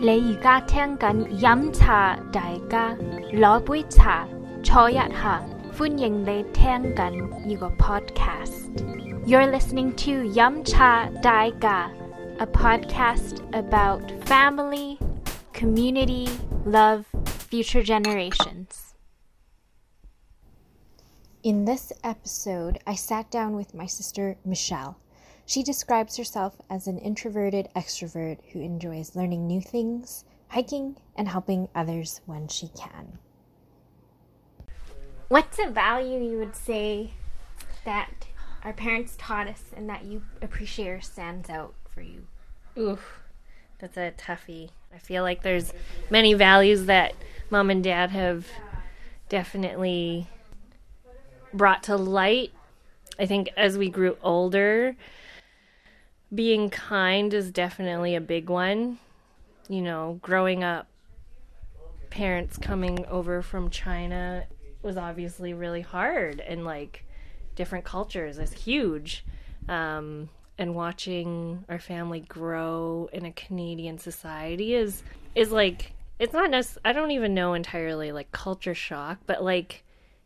你而家听紧饮茶大家攞杯茶坐一下，欢迎你听紧呢个 podcast。You're listening to 饮茶大家，a podcast about family, community, love, future generations. In this episode, I sat down with my sister Michelle. She describes herself as an introverted extrovert who enjoys learning new things, hiking, and helping others when she can. What's a value you would say that our parents taught us and that you appreciate or stands out for you? Oof, that's a toughie. I feel like there's many values that mom and dad have definitely brought to light. I think as we grew older, being kind is definitely a big one. You know, growing up, parents coming over from China was obviously really hard, and like different cultures is huge. Um, and watching our family grow in a Canadian society is is like it's not necess- I don't even know entirely like culture shock, but like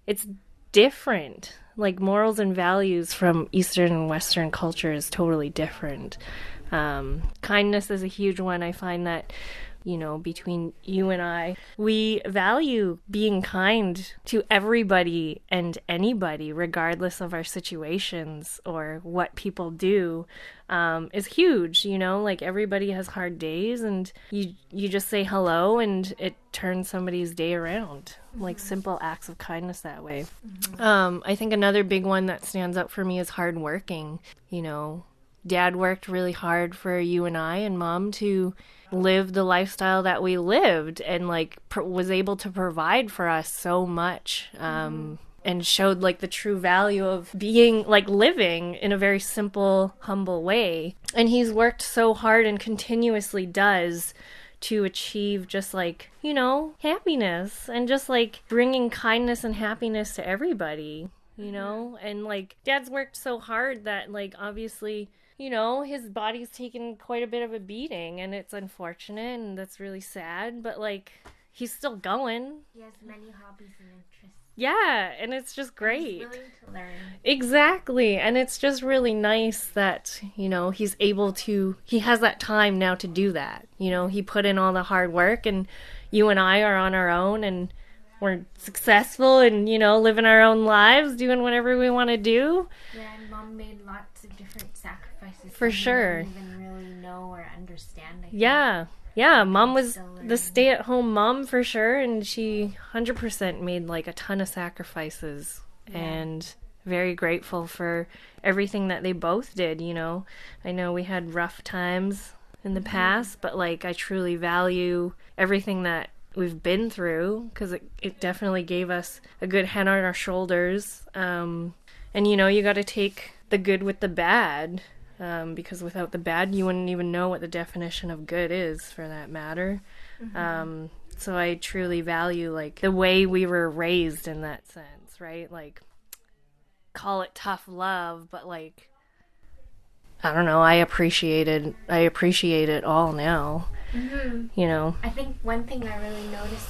it's different. Like morals and values from Eastern and Western culture is totally different. Um, kindness is a huge one. I find that, you know, between you and I, we value being kind to everybody and anybody, regardless of our situations or what people do, um, is huge. You know, like everybody has hard days, and you you just say hello, and it turns somebody's day around. Like simple acts of kindness that way. Um, I think another big one that stands out for me is hardworking. You know, dad worked really hard for you and I and mom to live the lifestyle that we lived and like pr- was able to provide for us so much um and showed like the true value of being like living in a very simple humble way. And he's worked so hard and continuously does to achieve just like you know happiness and just like bringing kindness and happiness to everybody you know? And like dad's worked so hard that like obviously you know his body's taken quite a bit of a beating and it's unfortunate and that's really sad but like he's still going He has many hobbies and interests. yeah and it's just great Willing to learn. Exactly. And it's just really nice that, you know, he's able to, he has that time now to do that. You know, he put in all the hard work and you and I are on our own and we're successful and, you know, living our own lives, doing whatever we want to do. Yeah, and mom made lots For sure. Even really know or understand. I think. Yeah. Yeah. Mom was the stay at home mom for sure. And she 100% made like a ton of sacrifices. And very grateful for everything that they both did, you know. I know we had rough times in the past, but like I truly value everything that we've been through because it, it definitely gave us a good head on our shoulders. Um, and you know, you got to take the good with the bad um, because without the bad, you wouldn't even know what the definition of good is for that matter. Um, so I truly value like the way we were raised in that sense, right? Like, call it tough love, but like, I don't know. I appreciated I appreciate it all now. You know. I think one thing I really noticed,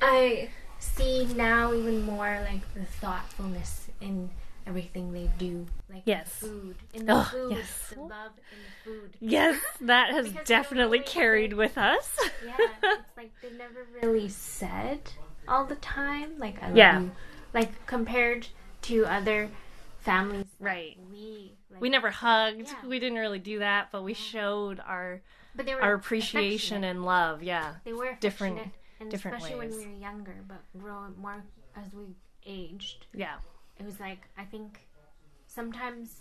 I see now even more like the thoughtfulness in everything they do. Like Yes. food, in the Oh, food, yes. the love in the food. Yes, that has Because we don't definitely carried say- with us. Yeah, it's like they never really said all the time. Like I love Yeah. you. Like compared to other families, Right. We like, We never hugged. Yeah. We didn't really do that, but we showed our but they were our appreciation and love. Yeah. They were different- and different especially when we were younger, but more as we aged. Yeah. It was like I think sometimes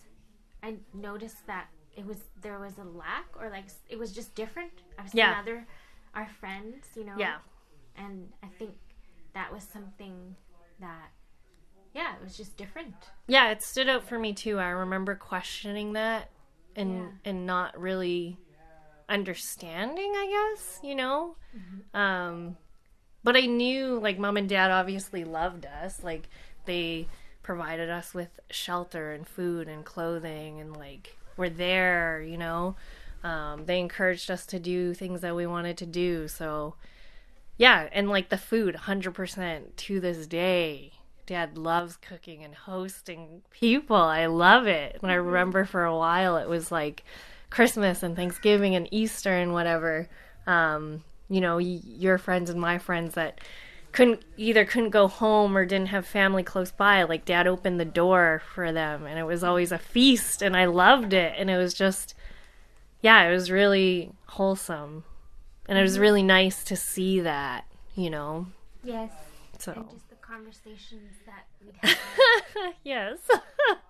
I noticed that it was there was a lack or like it was just different. I've seen Yeah. other our friends, you know. Yeah. And I think that was something that yeah, it was just different. Yeah, it stood out for me too. I remember questioning that and Yeah. and not really understanding, I guess, you know? Um but I knew like mom and dad obviously loved us. Like they provided us with shelter and food and clothing and like were there, you know. Um, they encouraged us to do things that we wanted to do. So, yeah, and like the food, 100% to this day. Dad loves cooking and hosting people. I love it. And I remember for a while it was like Christmas and Thanksgiving and Easter and whatever. Um, you know, y- your friends and my friends that couldn't either couldn't go home or didn't have family close by. Like dad opened the door for them and it was always a feast and I loved it and it was just yeah, it was really wholesome. And it was really nice to see that, you know. Yes. So And just the conversations that we'd have yes.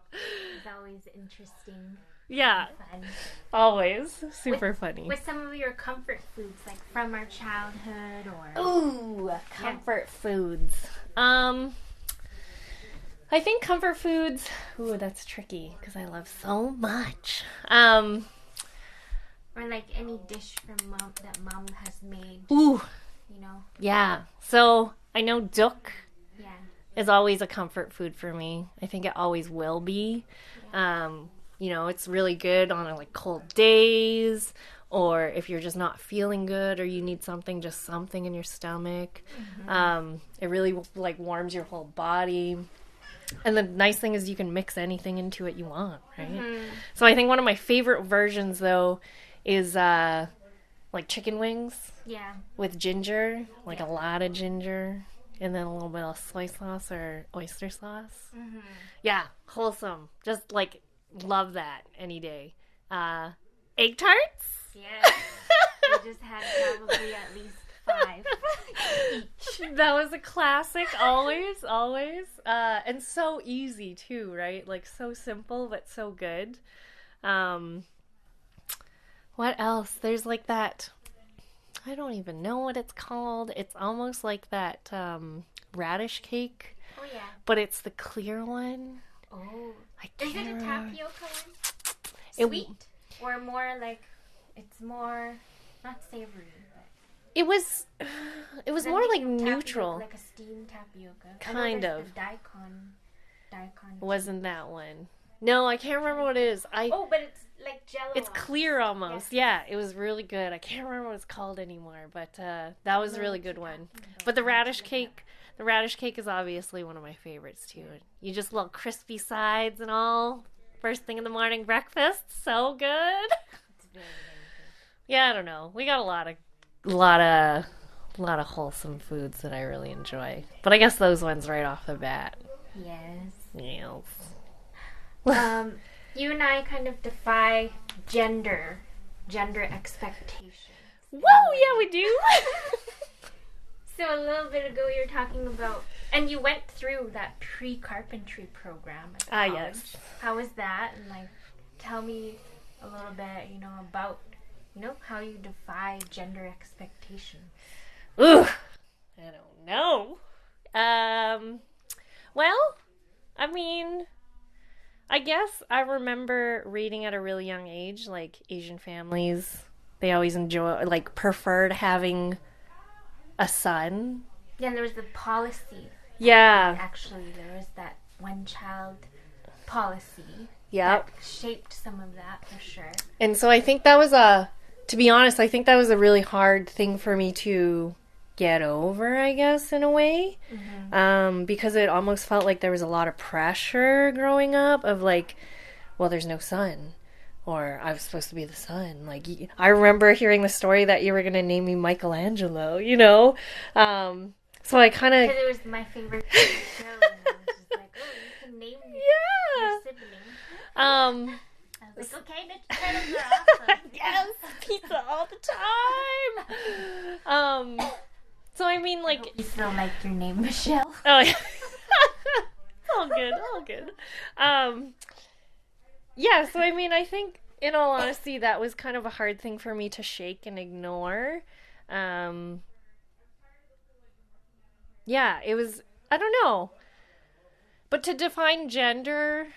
is always interesting. yeah, always super funny. With some of your comfort foods, like from our childhood or. Ooh, comfort foods. Um, I think comfort foods. Ooh, that's tricky because I love so much. Um, Or like any dish from mom that mom has made, ooh, you know? yeah. So I know jook Yeah. Is always a comfort food for me. I think it always will be. Um, you know, it's really good on like cold days or if you're just not feeling good or you need something just something in your stomach. Um, it really like warms your whole body. And the nice thing is you can mix anything into it you want, right? So I think one of my favorite versions though is uh like chicken wings Yeah. with ginger, like a lot of ginger, and then a little bit of soy sauce or oyster sauce. Yeah, wholesome. Just like love that any day. Uh, egg tarts. Yeah. we just had probably at least five. each. that was a classic. Always, always, uh, and so easy too, right? Like so simple but so good. Um, what else? There's like that. I don't even know what it's called. It's almost like that um, radish cake, Oh, yeah. but it's the clear one. Oh. I Is can't it a tapioca one? It- Sweet? or more like, it's more, not savory. It was. It was more like tapioca- neutral. Like a steamed tapioca. Kind of. The daikon. Daikon. Wasn't that one? No, I can't remember what it is. I. Oh, but it's like jello. It's clear almost. Yeah, it was really good. I can't remember what it's called anymore, but uh, that was a really good one. But the radish cake, the radish cake is obviously one of my favorites too. You just love crispy sides and all. First thing in the morning breakfast, so good. It's very, very Yeah, I don't know. We got a lot of, lot of, lot of wholesome foods that I really enjoy. But I guess those ones right off the bat. Yes. Yes. Um, you and I kind of defy gender, gender expectations. Whoa, yeah, we do. So a little bit ago, you were talking about, and you went through that pre-carpentry program. Ah, college. yes. How was that? And like, tell me a little bit, you know, about, you know, how you defy gender expectations. Ugh, I don't know. Um, well, I mean, I guess I remember reading at a really young age, like Asian families, they always enjoy, like, preferred having a son. Yeah, and there was the policy. Yeah. Actually, there was that one-child policy Yeah. that shaped some of that for sure. And so I think that was a, to be honest, I think that was a really hard thing for me to get over, I guess, in a way. Um, because it almost felt like there was a lot of pressure growing up of like, well, there's no son. Or I was supposed to be the son. Like I remember hearing the story that you were gonna name me Michelangelo. You know, um, so I kind of Because it was my favorite show. And I was just like, oh, you can name your yeah. Um, like, okay, the turtles are awesome. yes, pizza all the time. Um, so I mean, like, You still like your name, Michelle? oh, yeah. all good, all good. Um, yeah. So I mean, I think, in all honesty, that was kind of a hard thing for me to shake and ignore. Um, yeah, it was. I don't know. But to define gender,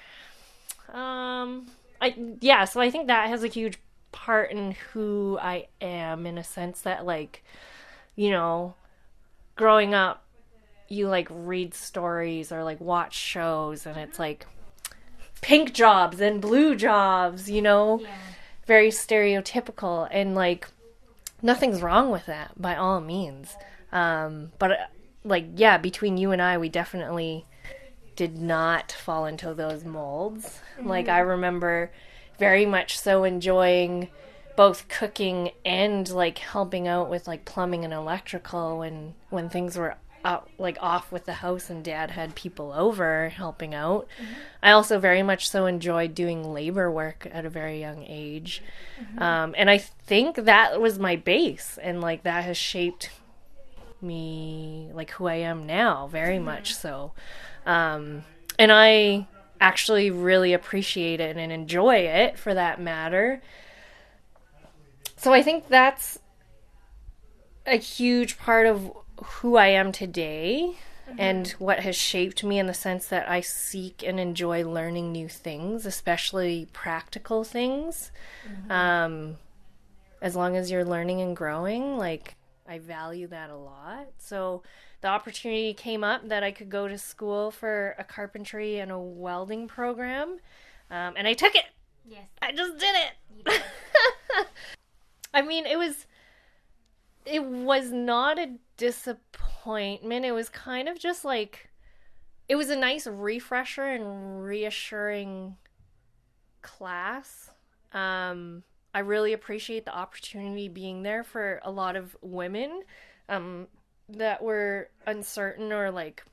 um, I yeah. So I think that has a huge part in who I am, in a sense that like, you know, growing up, you like read stories or like watch shows, and it's like pink jobs and blue jobs, you know Yeah. very stereotypical and like nothing's wrong with that by all means. Um, but like yeah, between you and I, we definitely did not fall into those molds. Mm-hmm. Like I remember very much so enjoying both cooking and like helping out with like plumbing and electrical when when things were like off with the house and dad had people over helping out. Mm-hmm. I also very much so enjoyed doing labor work at a very young age. Mm-hmm. Um, and I think that was my base and like that has shaped me like who I am now very mm-hmm. much so. Um, and I actually really appreciate it and enjoy it for that matter. So I think that's a huge part of who I am today mm-hmm. and what has shaped me in the sense that I seek and enjoy learning new things, especially practical things. Mm-hmm. Um, as long as you're learning and growing, like I value that a lot. So the opportunity came up that I could go to school for a carpentry and a welding program, um, and I took it. Yes, I just did it. I mean, it was it was not a disappointment. It was kind of just like it was a nice refresher and reassuring class. Um, I really appreciate the opportunity being there for a lot of women um, that were uncertain or like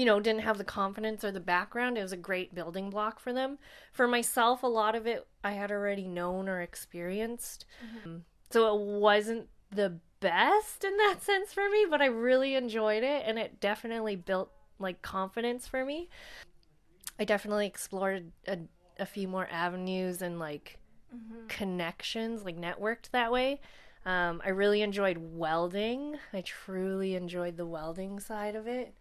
you know didn't have the confidence or the background it was a great building block for them for myself a lot of it i had already known or experienced mm-hmm. so it wasn't the best in that sense for me but i really enjoyed it and it definitely built like confidence for me i definitely explored a, a few more avenues and like mm-hmm. connections like networked that way um, I really enjoyed welding. I truly enjoyed the welding side of it.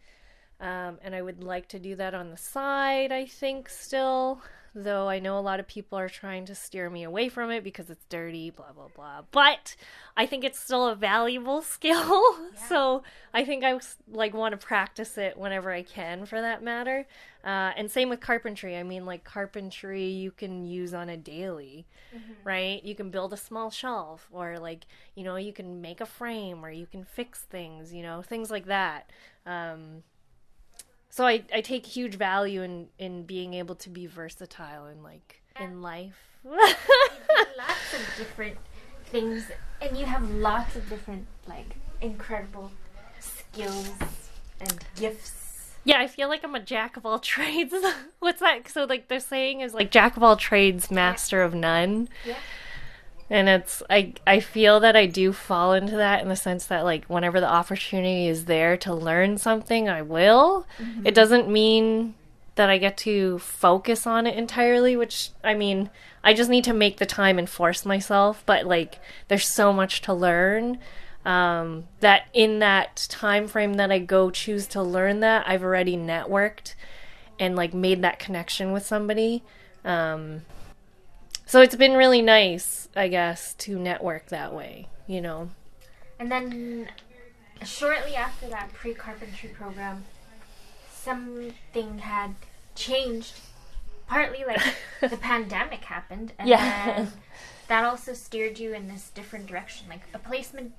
Um, and I would like to do that on the side, I think, still. Though I know a lot of people are trying to steer me away from it because it's dirty, blah, blah, blah. But I think it's still a valuable skill. Yeah. so I think I like want to practice it whenever I can for that matter. Uh, and same with carpentry. I mean, like carpentry you can use on a daily, mm-hmm. right? You can build a small shelf or like, you know, you can make a frame or you can fix things, you know, things like that. Um, so I, I take huge value in in being able to be versatile in like in life. lots of different things, and you have lots of different like incredible skills and gifts. Yeah, I feel like I'm a jack of all trades. What's that? So like the saying is like jack of all trades, master yeah. of none. Yeah and it's I I feel that I do fall into that in the sense that like whenever the opportunity is there to learn something, I will. Mm-hmm. It doesn't mean that I get to focus on it entirely, which I mean, I just need to make the time and force myself, but like there's so much to learn um, that in that time frame that I go choose to learn that, I've already networked and like made that connection with somebody. Um, so it's been really nice, I guess, to network that way, you know. And then shortly after that pre carpentry program, something had changed. Partly like the pandemic happened, and yeah. that also steered you in this different direction. Like a placement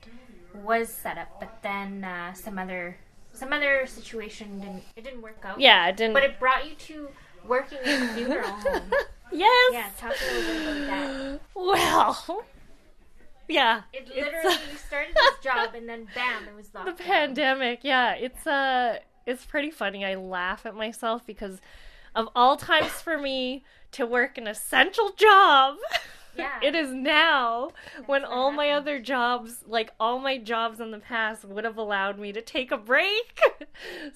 was set up, but then uh, some other some other situation didn't it didn't work out. Yeah, it didn't. But it brought you to working in a funeral home. Yes. Yeah, talk a little bit about that. Well, yeah. It literally you started this job and then bam, it was lockdown. The pandemic. Yeah, it's uh it's pretty funny. I laugh at myself because of all times for me to work an essential job. Yeah. it is now That's when all happened. my other jobs, like all my jobs in the past, would have allowed me to take a break.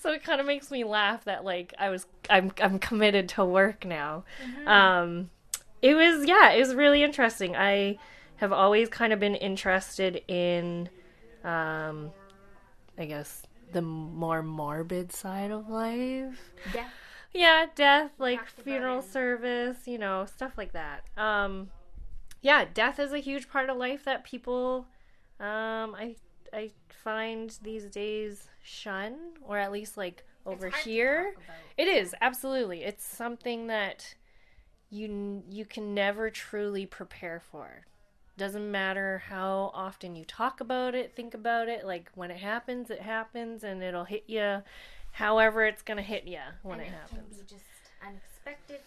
So it kind of makes me laugh that like I was I'm I'm committed to work now. Mm-hmm. Um, it was yeah, it was really interesting. I have always kind of been interested in, um, I guess the more morbid side of life. Death. Yeah, death, like funeral service, you know, stuff like that. Um, yeah, death is a huge part of life that people, um, I I find these days shun, or at least like over here. It is absolutely. It's something that you you can never truly prepare for. Doesn't matter how often you talk about it, think about it. Like when it happens, it happens, and it'll hit you. However, it's gonna hit you when And it Can happens. just unexpected,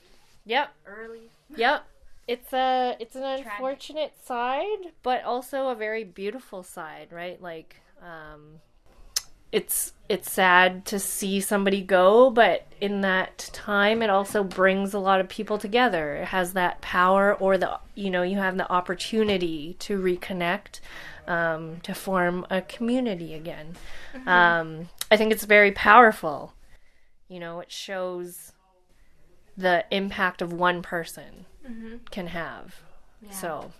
Yep. early. Yep. It's a it's an unfortunate side, but also a very beautiful side, right? Like um it's it's sad to see somebody go, but in that time it also brings a lot of people together. It has that power or the you know, you have the opportunity to reconnect um to form a community again. Um I think it's very powerful. You know, it shows the impact of one person can have. So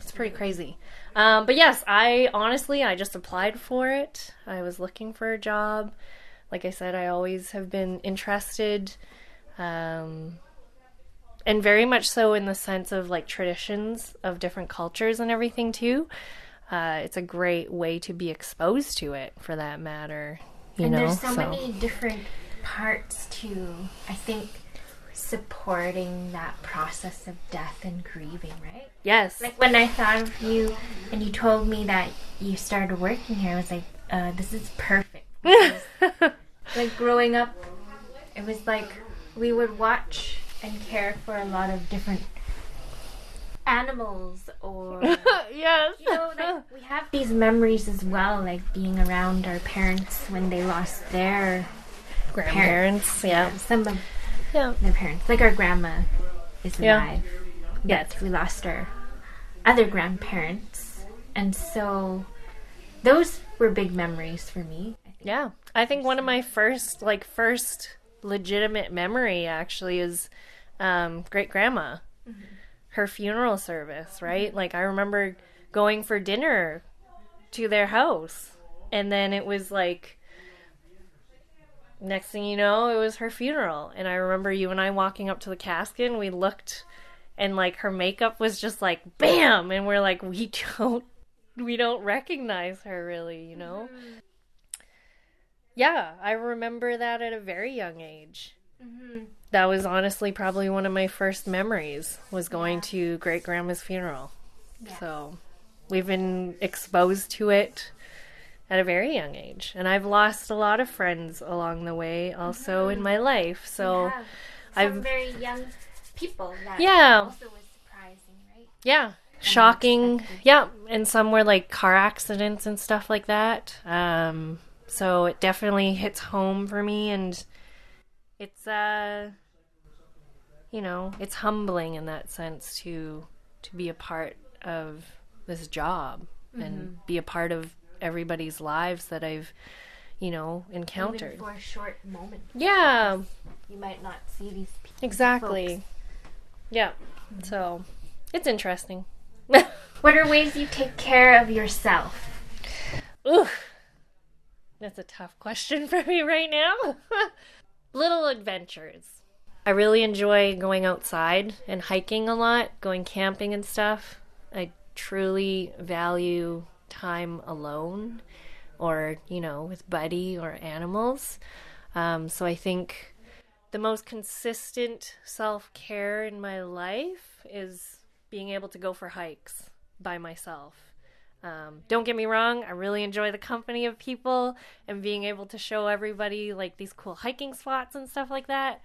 it's pretty crazy. Um, but yes, I honestly, I just applied for it. I was looking for a job. Like I said, I always have been interested. Um, and very much so in the sense of like traditions of different cultures and everything too. Uh, it's a great way to be exposed to it for that matter. You and know, there's so, many different parts to, I think, supporting that process of death and grieving, right? yes, Like when I thought of you and you told me that you started working here, I was like, uh, this is perfect. Like growing up, it was like we would watch and care for a lot of different animals or yes, you know like we have these memories as well like being around our parents when they lost their grandparents. Yeah, some of yeah. their parents like our grandma is Yeah. alive Yes. we lost our other grandparents and so those were big memories for me I. Yeah. I think one of my first like first legitimate memory actually is um great grandma. Her funeral service, right? Like I remember going for dinner to their house and then it was like next thing you know, it was her funeral and I remember you and I walking up to the casket and we looked and like her makeup was just like bam and we're like we don't we don't recognize her really, you know? Yeah, I remember that at a very young age. Mm-hmm. That was honestly probably one of my first memories was going to great grandma's funeral. So we've been exposed to it at a very young age, and I've lost a lot of friends along the way, also in my life. So I've- very young people that Yeah. also was surprising right yeah, shocking. Yeah, and some were like car accidents and stuff like that. Um, so it definitely hits home for me, and it's uh, you know, it's humbling in that sense to to be a part of this job and be a part of everybody's lives that I've, you know, encountered. even for a short moment Yeah, you might not see these people exactly. Yeah. So it's interesting. what are ways you take care of yourself Ooh, that's a tough question for me right now. Little adventures. I really enjoy going outside and hiking a lot, going camping and stuff. I truly value time alone or, you know, with Buddy or animals. Um, so I think the most consistent self care in my life is being able to go for hikes by myself. Um, don't get me wrong, I really enjoy the company of people and being able to show everybody like these cool hiking spots and stuff like that.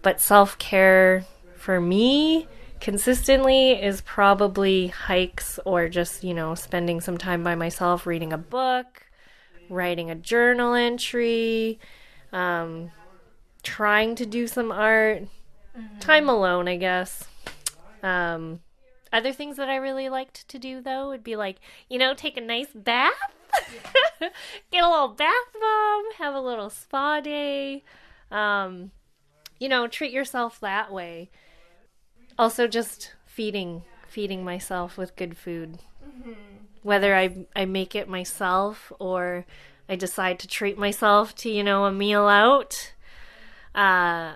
But self care for me consistently is probably hikes or just, you know, spending some time by myself reading a book, writing a journal entry, um, trying to do some art, time alone, I guess. Um, other things that I really liked to do though would be like, you know, take a nice bath, get a little bath bomb, have a little spa day, um, you know, treat yourself that way. Also, just feeding feeding myself with good food, whether I I make it myself or I decide to treat myself to you know a meal out. Uh,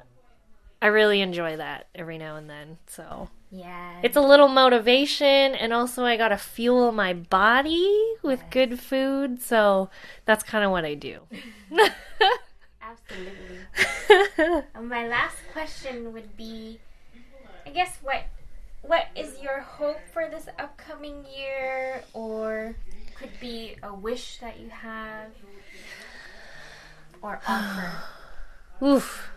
I really enjoy that every now and then. So. Yeah. It's a little motivation and also i gotta fuel my body with good food so that's kind of what i do. Absolutely. My last question would be I guess what what is your hope for this upcoming year or could be a wish that you have or offer? Oof.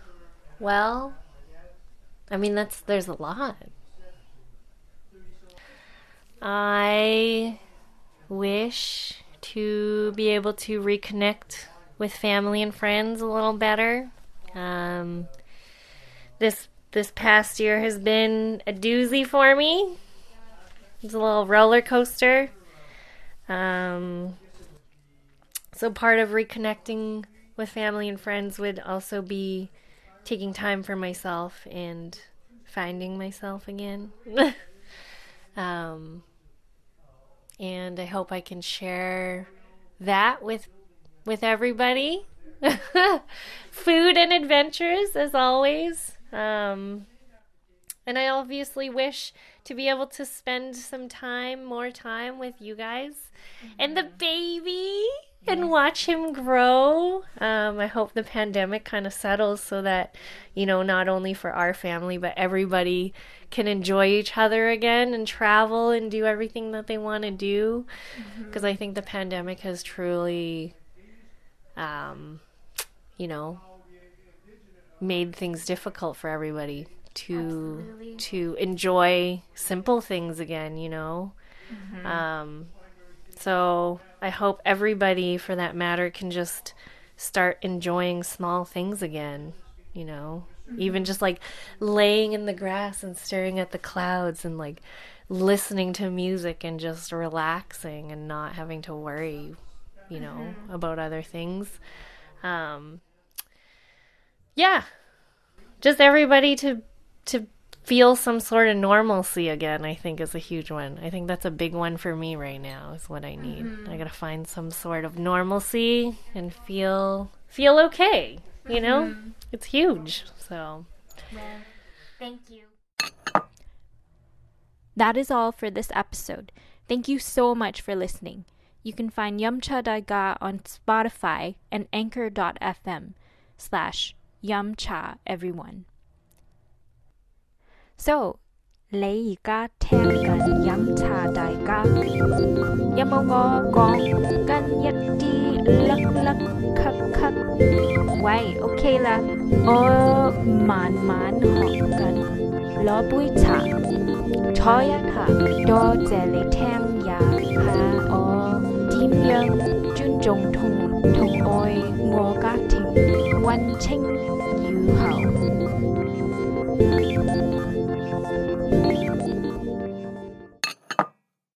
Well, I mean that's there's a lot. I wish to be able to reconnect with family and friends a little better. Um, this this past year has been a doozy for me. It's a little roller coaster. Um, so part of reconnecting with family and friends would also be taking time for myself and finding myself again. um, and I hope I can share that with with everybody. Food and adventures, as always. Um, and I obviously wish to be able to spend some time, more time with you guys mm-hmm. and the baby and watch him grow. Um, I hope the pandemic kind of settles so that, you know, not only for our family, but everybody can enjoy each other again and travel and do everything that they want to do. Because mm-hmm. I think the pandemic has truly, um, you know, made things difficult for everybody to Absolutely. to enjoy simple things again. You know. Mm-hmm. Um, so I hope everybody, for that matter, can just start enjoying small things again. You know, mm-hmm. even just like laying in the grass and staring at the clouds and like listening to music and just relaxing and not having to worry, you know, mm-hmm. about other things. Um, yeah, just everybody to to feel some sort of normalcy again, I think is a huge one. I think that's a big one for me right now is what I need. Mm-hmm. I got to find some sort of normalcy and feel feel okay, you know? Mm-hmm. It's huge. So, well, thank you. That is all for this episode. Thank you so much for listening. You can find Yumcha Daiga on Spotify and anchor.fm slash yumcha everyone. So 你而家听紧饮茶大家，有冇我讲紧一啲甩甩咳咳？喂，OK 啦，我慢慢学紧，攞杯茶，坐一下。多谢你听呀下我点样尊重同同爱我家 清猶侯